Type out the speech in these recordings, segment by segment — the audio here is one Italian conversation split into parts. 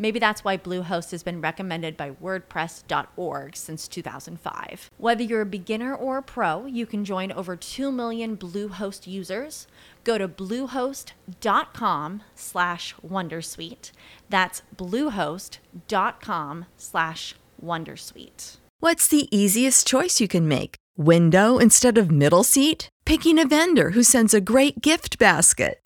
Maybe that's why Bluehost has been recommended by WordPress.org since 2005. Whether you're a beginner or a pro, you can join over 2 million Bluehost users. Go to bluehost.com slash Wondersuite. That's bluehost.com slash Wondersuite. What's the easiest choice you can make? Window instead of middle seat? Picking a vendor who sends a great gift basket?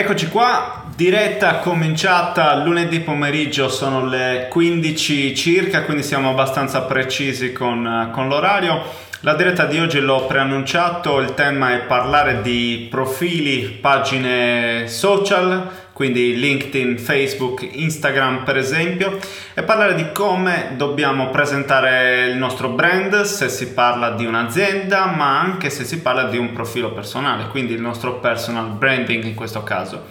Eccoci qua, diretta cominciata lunedì pomeriggio, sono le 15 circa, quindi siamo abbastanza precisi con, con l'orario. La diretta di oggi l'ho preannunciato, il tema è parlare di profili, pagine social, quindi LinkedIn, Facebook, Instagram per esempio, e parlare di come dobbiamo presentare il nostro brand se si parla di un'azienda, ma anche se si parla di un profilo personale, quindi il nostro personal branding in questo caso.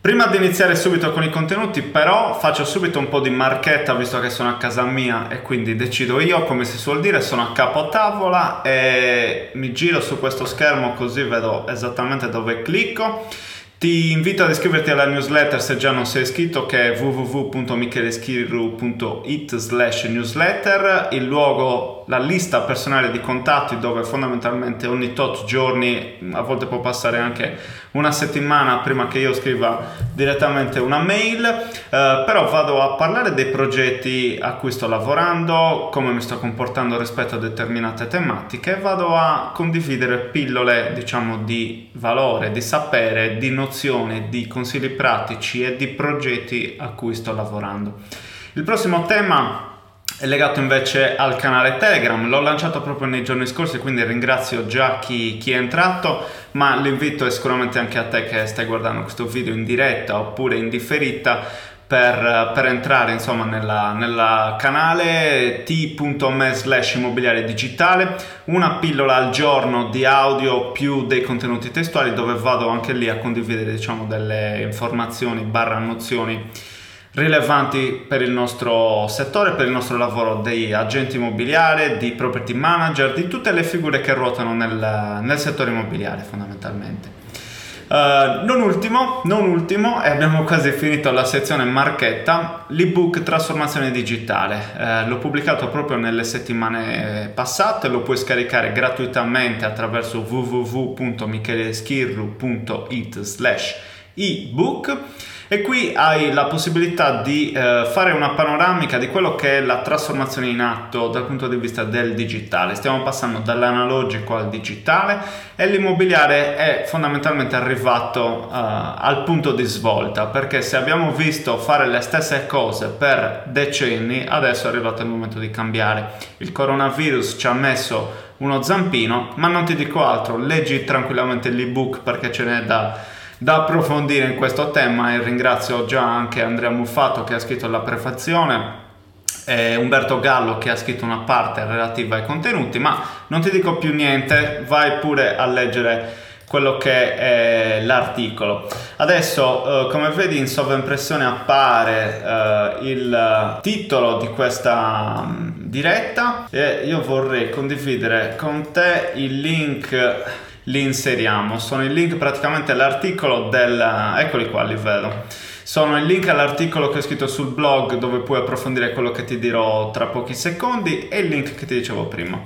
Prima di iniziare subito con i contenuti, però, faccio subito un po' di marchetta visto che sono a casa mia e quindi decido io, come si suol dire, sono a capo tavola e mi giro su questo schermo così vedo esattamente dove clicco. Ti invito ad iscriverti alla newsletter se già non sei iscritto che è www.micheleschirru.it slash newsletter, il luogo, la lista personale di contatti dove fondamentalmente ogni tot giorni, a volte può passare anche una settimana prima che io scriva direttamente una mail, eh, però vado a parlare dei progetti a cui sto lavorando, come mi sto comportando rispetto a determinate tematiche, vado a condividere pillole diciamo di valore, di sapere, di nozioni di consigli pratici e di progetti a cui sto lavorando. Il prossimo tema è legato invece al canale Telegram, l'ho lanciato proprio nei giorni scorsi, quindi ringrazio già chi, chi, è entrato, ma l'invito è sicuramente anche a te che stai guardando questo video in diretta oppure in differita per, per entrare insomma nella, nella canale t.me slash immobiliare digitale, una pillola al giorno di audio più dei contenuti testuali dove vado anche lì a condividere diciamo delle informazioni barra nozioni rilevanti per il nostro settore, per il nostro lavoro di agenti immobiliari, di property manager, di tutte le figure che ruotano nel, nel settore immobiliare fondamentalmente. Uh, non ultimo, non ultimo, e abbiamo quasi finito la sezione marchetta, l'ebook Trasformazione Digitale. Uh, l'ho pubblicato proprio nelle settimane passate, lo puoi scaricare gratuitamente attraverso www.micheleschirru.it slash ebook E qui hai la possibilità di eh, fare una panoramica di quello che è la trasformazione in atto dal punto di vista del digitale. Stiamo passando dall'analogico al digitale e l'immobiliare è fondamentalmente arrivato uh, al punto di svolta perché se abbiamo visto fare le stesse cose per decenni, adesso è arrivato il momento di cambiare. Il coronavirus ci ha messo uno zampino, ma non ti dico altro, leggi tranquillamente l'ebook perché ce n'è da da approfondire in questo tema e ringrazio già anche Andrea Muffato che ha scritto la prefazione e Umberto Gallo che ha scritto una parte relativa ai contenuti, ma non ti dico più niente, vai pure a leggere quello che è l'articolo. Adesso, eh, come vedi in sovraimpressione appare eh, il titolo di questa um, diretta e io vorrei condividere con te il link li inseriamo. Sono il link praticamente all'articolo del... eccoli qua, li vedo. Sono il link all'articolo che ho scritto sul blog dove puoi approfondire quello che ti dirò tra pochi secondi e il link che ti dicevo prima.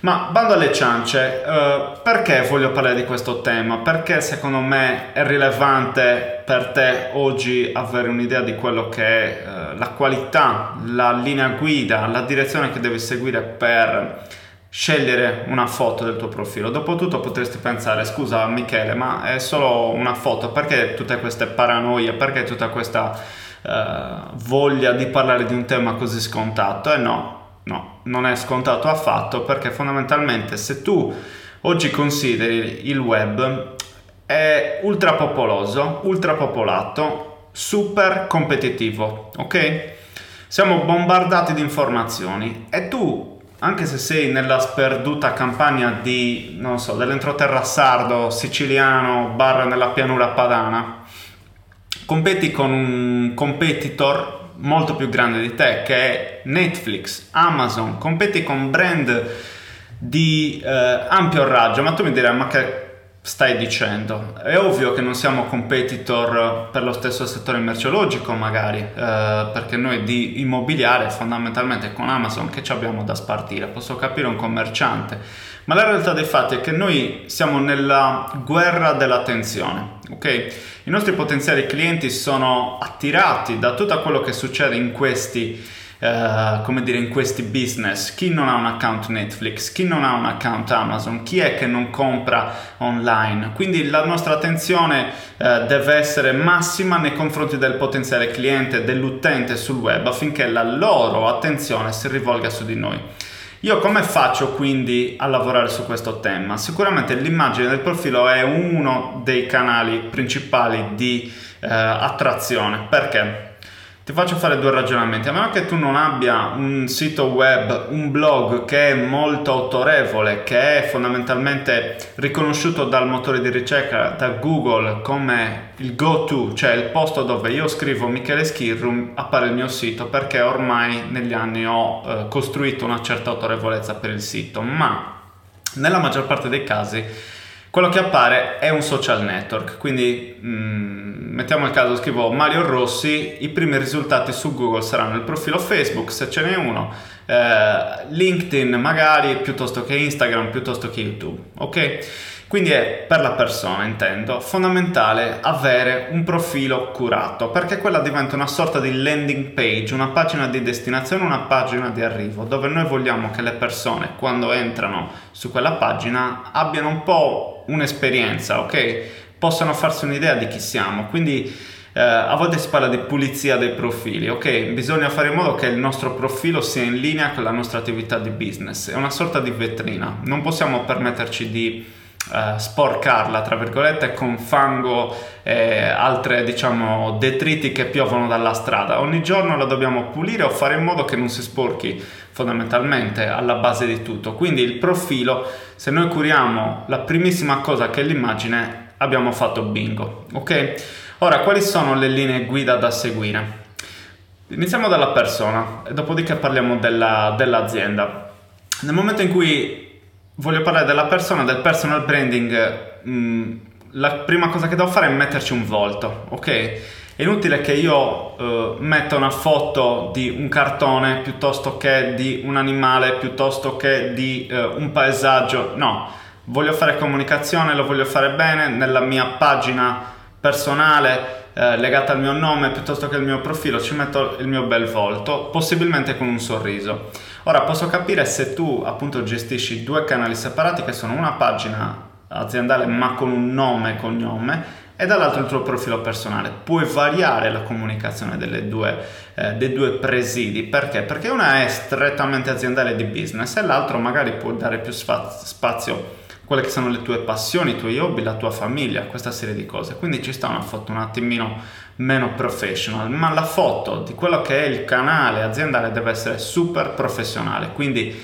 Ma bando alle ciance, eh, perché voglio parlare di questo tema? Perché secondo me è rilevante per te oggi avere un'idea di quello che è eh, la qualità, la linea guida, la direzione che devi seguire per scegliere una foto del tuo profilo. Dopotutto potresti pensare, scusa Michele, ma è solo una foto, perché tutte queste paranoie, perché tutta questa uh, voglia di parlare di un tema così scontato? E no, no, non è scontato affatto, perché fondamentalmente se tu oggi consideri il web è ultra popoloso, ultra popolato, super competitivo, ok? Siamo bombardati di informazioni e tu anche se sei nella sperduta campagna di, non so, dell'entroterra sardo, siciliano, barra nella pianura padana, competi con un competitor molto più grande di te che è Netflix, Amazon, competi con brand di eh, ampio raggio, ma tu mi dirai ma che stai dicendo. È ovvio che non siamo competitor per lo stesso settore merceologico magari, eh, perché noi di immobiliare fondamentalmente con Amazon che ci abbiamo da spartire, posso capire un commerciante, ma la realtà dei fatti è che noi siamo nella guerra dell'attenzione, ok? I nostri potenziali clienti sono attirati da tutto quello che succede in questi uh, come dire, in questi business. Chi non ha un account Netflix, chi non ha un account Amazon, chi è che non compra online. Quindi la nostra attenzione uh, deve essere massima nei confronti del potenziale cliente, dell'utente sul web affinché la loro attenzione si rivolga su di noi. Io come faccio quindi a lavorare su questo tema? Sicuramente l'immagine del profilo è uno dei canali principali di eh, attrazione. Perché? Ti faccio fare due ragionamenti. A meno che tu non abbia un sito web, un blog che è molto autorevole, che è fondamentalmente riconosciuto dal motore di ricerca, da Google come il go-to, cioè il posto dove io scrivo Michele Schirrum, appare il mio sito perché ormai negli anni ho eh, costruito una certa autorevolezza per il sito, ma nella maggior parte dei casi quello che appare è un social network, quindi mh, mm, mettiamo il caso, scrivo Mario Rossi, i primi risultati su Google saranno il profilo Facebook, se ce n'è uno, eh, LinkedIn magari, piuttosto che Instagram, piuttosto che YouTube, ok? Quindi è per la persona, intendo, fondamentale avere un profilo curato, perché quella diventa una sorta di landing page, una pagina di destinazione, una pagina di arrivo, dove noi vogliamo che le persone, quando entrano su quella pagina, abbiano un po' un'esperienza, ok? Possano farsi un'idea di chi siamo. Quindi eh, a volte si parla di pulizia dei profili, ok? Bisogna fare in modo che il nostro profilo sia in linea con la nostra attività di business, è una sorta di vetrina, non possiamo permetterci di uh, sporcarla, tra virgolette, con fango e altre, diciamo, detriti che piovono dalla strada. Ogni giorno la dobbiamo pulire o fare in modo che non si sporchi fondamentalmente alla base di tutto. Quindi il profilo, se noi curiamo la primissima cosa che è l'immagine, abbiamo fatto bingo, ok? Ora, quali sono le linee guida da seguire? Iniziamo dalla persona e dopodiché parliamo della, dell'azienda. Nel momento in cui voglio parlare della persona, del personal branding. Mm, la prima cosa che devo fare è metterci un volto, ok? È inutile che io uh, metta una foto di un cartone piuttosto che di un animale, piuttosto che di uh, un paesaggio. No, voglio fare comunicazione, lo voglio fare bene nella mia pagina personale eh, legata al mio nome piuttosto che al mio profilo, ci metto il mio bel volto, possibilmente con un sorriso. Ora posso capire se tu appunto gestisci due canali separati che sono una pagina aziendale ma con un nome e cognome e dall'altro il tuo profilo personale. Puoi variare la comunicazione due, eh, dei due presidi perché? Perché una è strettamente aziendale di business e l'altro magari può dare più spazio quelle che sono le tue passioni, i tuoi hobby, la tua famiglia, questa serie di cose. Quindi ci sta una foto un attimino meno professional, ma la foto di quello che è il canale aziendale deve essere super professionale. Quindi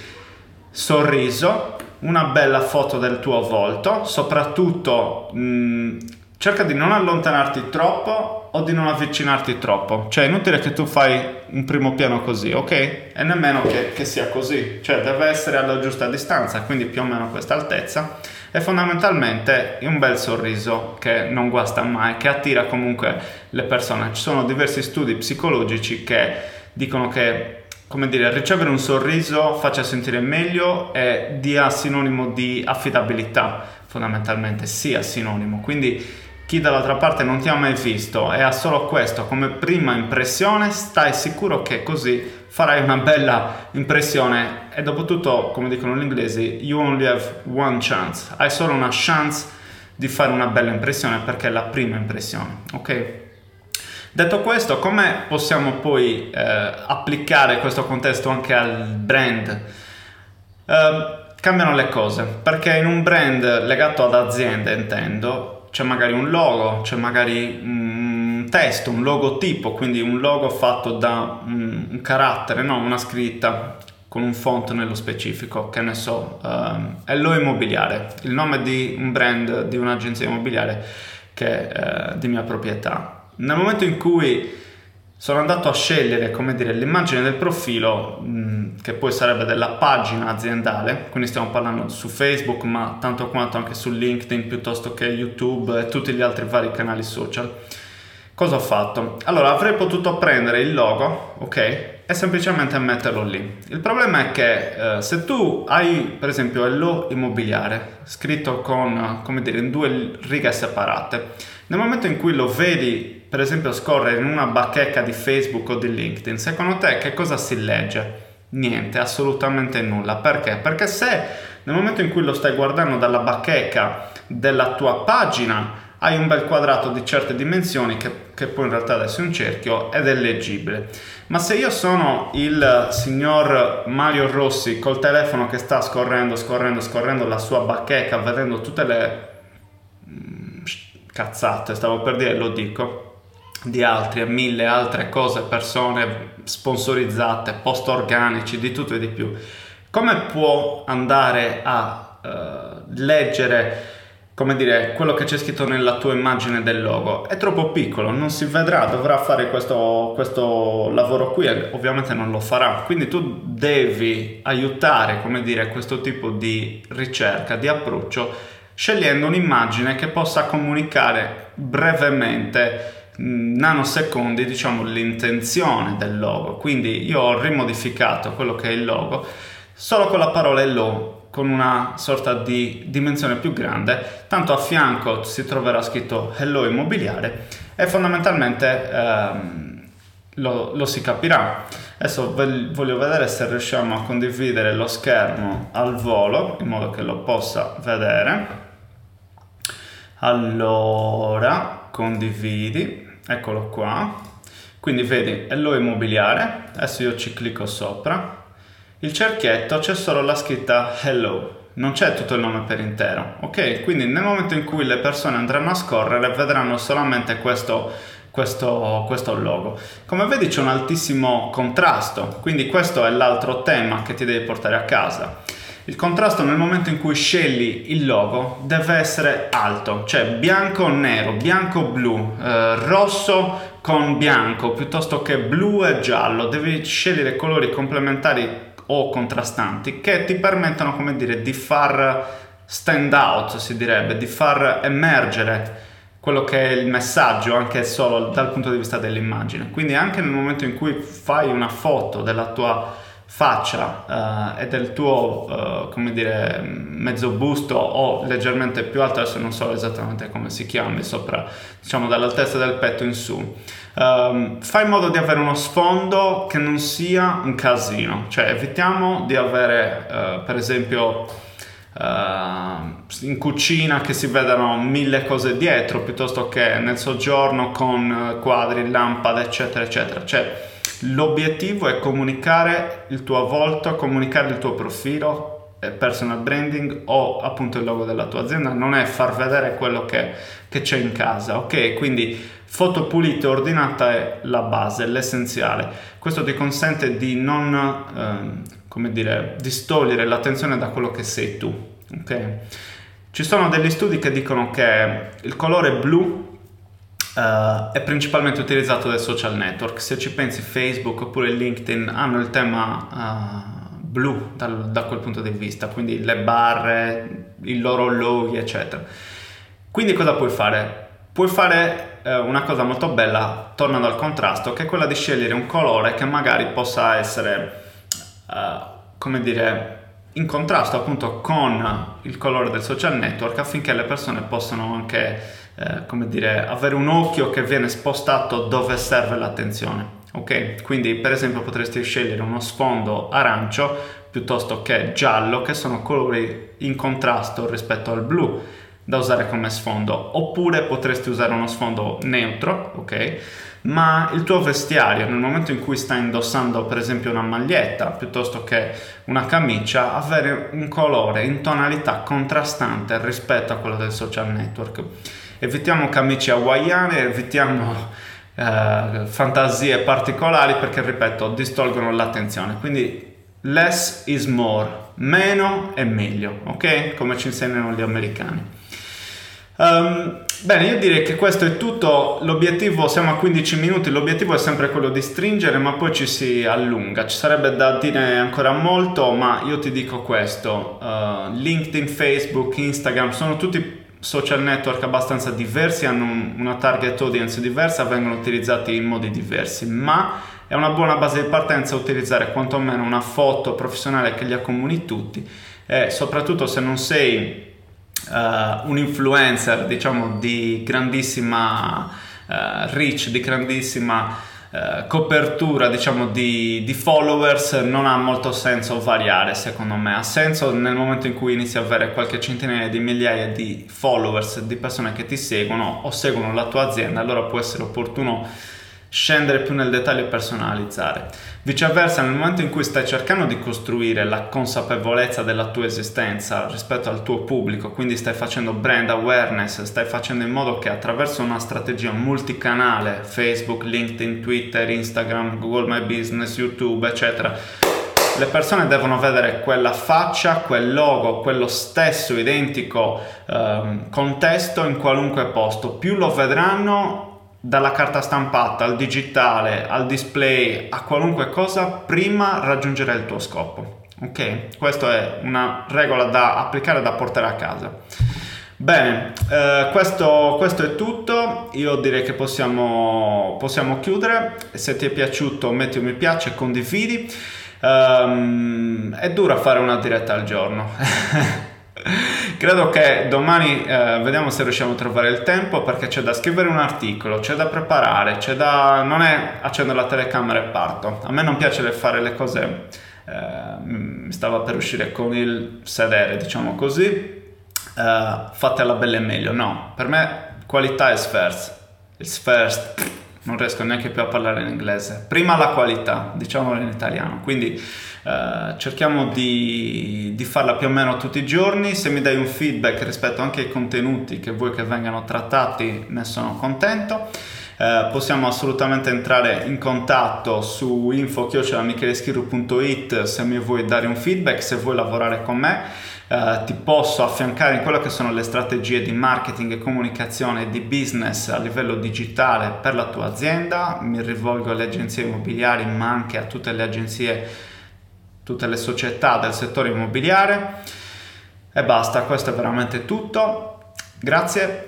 sorriso, una bella foto del tuo volto, soprattutto mh, cerca di non allontanarti troppo o di non avvicinarti troppo. Cioè è inutile che tu fai un primo piano così, ok? E nemmeno che, che sia così. Cioè deve essere alla giusta distanza, quindi più o meno questa altezza. E fondamentalmente un bel sorriso che non guasta mai, che attira comunque le persone. Ci sono diversi studi psicologici che dicono che come dire, ricevere un sorriso faccia sentire meglio e dia sinonimo di affidabilità, fondamentalmente sia sinonimo. Quindi chi dall'altra parte non ti ha mai visto e ha solo questo come prima impressione, stai sicuro che così farai una bella impressione e dopo tutto, come dicono gli inglesi, you only have one chance, hai solo una chance di fare una bella impressione perché è la prima impressione, ok? Detto questo, come possiamo poi eh, applicare questo contesto anche al brand? Uh, cambiano le cose, perché in un brand legato ad aziende, intendo, c'è magari un logo, c'è magari un testo, un logotipo, quindi un logo fatto da un, carattere, no? una scritta con un font nello specifico, che ne so, uh, è lo immobiliare, il nome di un brand di un'agenzia immobiliare che è uh, di mia proprietà. Nel momento in cui sono andato a scegliere come dire, l'immagine del profilo mh, che poi sarebbe della pagina aziendale, quindi stiamo parlando su Facebook ma tanto quanto anche su LinkedIn piuttosto che YouTube e tutti gli altri vari canali social. Cosa ho fatto? Allora avrei potuto prendere il logo, ok, e semplicemente metterlo lì. Il problema è che eh, se tu hai per esempio lo immobiliare scritto con, come dire, in due righe separate, nel momento in cui lo vedi per esempio scorrere in una bacheca di Facebook o di LinkedIn, secondo te che cosa si legge? Niente, assolutamente nulla. Perché? Perché se nel momento in cui lo stai guardando dalla bacheca della tua pagina hai un bel quadrato di certe dimensioni che, che poi in realtà adesso è un cerchio ed è leggibile. Ma se io sono il signor Mario Rossi col telefono che sta scorrendo, scorrendo, scorrendo la sua bacheca, vedendo tutte le mm, cazzate, stavo per dire, lo dico, di altri e mille altre cose, persone sponsorizzate, post organici, di tutto e di più. Come può andare a uh, leggere, come dire, quello che c'è scritto nella tua immagine del logo? È troppo piccolo, non si vedrà, dovrà fare questo, questo lavoro qui e ovviamente non lo farà. Quindi tu devi aiutare, come dire, questo tipo di ricerca, di approccio, scegliendo un'immagine che possa comunicare brevemente nanosecondi diciamo l'intenzione del logo. Quindi io ho rimodificato quello che è il logo solo con la parola hello con una sorta di dimensione più grande. Tanto a fianco si troverà scritto hello immobiliare e fondamentalmente ehm, lo, lo, si capirà. Adesso voglio vedere se riusciamo a condividere lo schermo al volo in modo che lo possa vedere. Allora condividi eccolo qua. Quindi vedi è lo immobiliare. Adesso io ci clicco sopra. Il cerchietto c'è solo la scritta hello. Non c'è tutto il nome per intero ok? Quindi nel momento in cui le persone andranno a scorrere vedranno solamente questo questo, questo logo. Come vedi c'è un altissimo contrasto, quindi questo è l'altro tema che ti devi portare a casa. Il contrasto nel momento in cui scegli il logo deve essere alto, cioè bianco-nero, bianco-blu, eh, rosso con bianco piuttosto che blu e giallo. Devi scegliere colori complementari o contrastanti che ti permettono, come dire, di far stand out, si direbbe, di far emergere quello che è il messaggio anche solo dal punto di vista dell'immagine. Quindi anche nel momento in cui fai una foto della tua faccia uh, e del tuo, uh, come dire, mezzo busto o leggermente più alto, adesso non so esattamente come si chiami, sopra, diciamo dall'altezza del petto in su. Um, fai in modo di avere uno sfondo che non sia un casino, cioè evitiamo di avere, uh, per esempio, in cucina che si vedano mille cose dietro piuttosto che nel soggiorno con quadri, lampade, eccetera, eccetera. Cioè, L'obiettivo è comunicare il tuo volto, comunicare il tuo profilo, eh, personal branding o appunto il logo della tua azienda, non è far vedere quello che, che c'è in casa, ok? Quindi foto pulita e ordinata è la base, l'essenziale. Questo ti consente di non, eh, come dire, distogliere l'attenzione da quello che sei tu, ok? Ci sono degli studi che dicono che il colore blu Uh, è principalmente utilizzato dai social network. Se ci pensi, Facebook oppure LinkedIn hanno il tema uh, blu dal, da quel punto di vista, quindi le barre, i loro loghi, eccetera. Quindi cosa puoi fare? Puoi fare uh, una cosa molto bella, tornando al contrasto, che è quella di scegliere un colore che magari possa essere, come dire, in contrasto appunto con il colore del social network affinché le persone possano anche eh, come dire, avere un occhio che viene spostato dove serve l'attenzione. Ok? Quindi per esempio potresti scegliere uno sfondo arancio piuttosto che giallo, che sono colori in contrasto rispetto al blu da usare come sfondo, oppure potresti usare uno sfondo neutro, ok? Ma il tuo vestiario, nel momento in cui stai indossando per esempio una maglietta piuttosto che una camicia, avere un colore in tonalità contrastante rispetto a quello del social network evitiamo camicie hawaiane, evitiamo eh, fantasie particolari perché, ripeto, distolgono l'attenzione. Quindi less is more, meno è meglio, ok? Come ci insegnano gli americani. Um, bene, io direi che questo è tutto. L'obiettivo, siamo a 15 minuti, l'obiettivo è sempre quello di stringere, ma poi ci si allunga. Ci sarebbe da dire ancora molto, ma io ti dico questo: uh, LinkedIn, Facebook, Instagram sono tutti social network abbastanza diversi, hanno una target audience diversa, vengono utilizzati in modi diversi, ma è una buona base di partenza utilizzare quantomeno una foto professionale che li accomuni tutti e soprattutto se non sei uh, un influencer diciamo di grandissima uh, reach, di grandissima eh, copertura diciamo di, di, followers non ha molto senso variare secondo me. Ha senso nel momento in cui inizi a avere qualche centinaia di migliaia di followers di persone che ti seguono o seguono la tua azienda allora può essere opportuno scendere più nel dettaglio e personalizzare. Viceversa, nel momento in cui stai cercando di costruire la consapevolezza della tua esistenza rispetto al tuo pubblico, quindi stai facendo brand awareness, stai facendo in modo che attraverso una strategia multicanale, Facebook, LinkedIn, Twitter, Instagram, Google My Business, YouTube, eccetera, le persone devono vedere quella faccia, quel logo, quello stesso identico ehm, contesto in qualunque posto. Più lo vedranno, dalla carta stampata al digitale, al display, a qualunque cosa, prima raggiungere il tuo scopo. Ok? Questa è una regola da applicare da portare a casa. Bene, eh, questo, questo, è tutto. Io direi che possiamo, possiamo, chiudere. Se ti è piaciuto, metti un mi piace, condividi. Um, è dura fare una diretta al giorno. Credo che domani eh, vediamo se riusciamo a trovare il tempo perché c'è da scrivere un articolo, c'è da preparare, c'è da... non è accendo la telecamera e parto. A me non piace fare le cose, eh, stava per uscire con il sedere, diciamo così, eh, fatte alla bella e meglio. No, per me qualità è first. It's first. Non riesco neanche più a parlare in inglese. Prima la qualità, diciamolo in italiano. Quindi eh, cerchiamo di, di, farla più o meno tutti i giorni. Se mi dai un feedback rispetto anche ai contenuti che vuoi che vengano trattati, ne sono contento. Uh, possiamo assolutamente entrare in contatto su info-micheleschirru.it se mi vuoi dare un feedback, se vuoi lavorare con me. Uh, ti posso affiancare in quelle che sono le strategie di marketing e comunicazione e di business a livello digitale per la tua azienda. Mi rivolgo alle agenzie immobiliari ma anche a tutte le agenzie tutte le società del settore immobiliare. E basta, questo è veramente tutto. Grazie,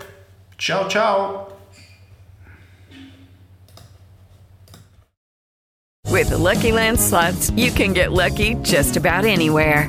ciao ciao! With the Lucky Land slots, you can get lucky just about anywhere.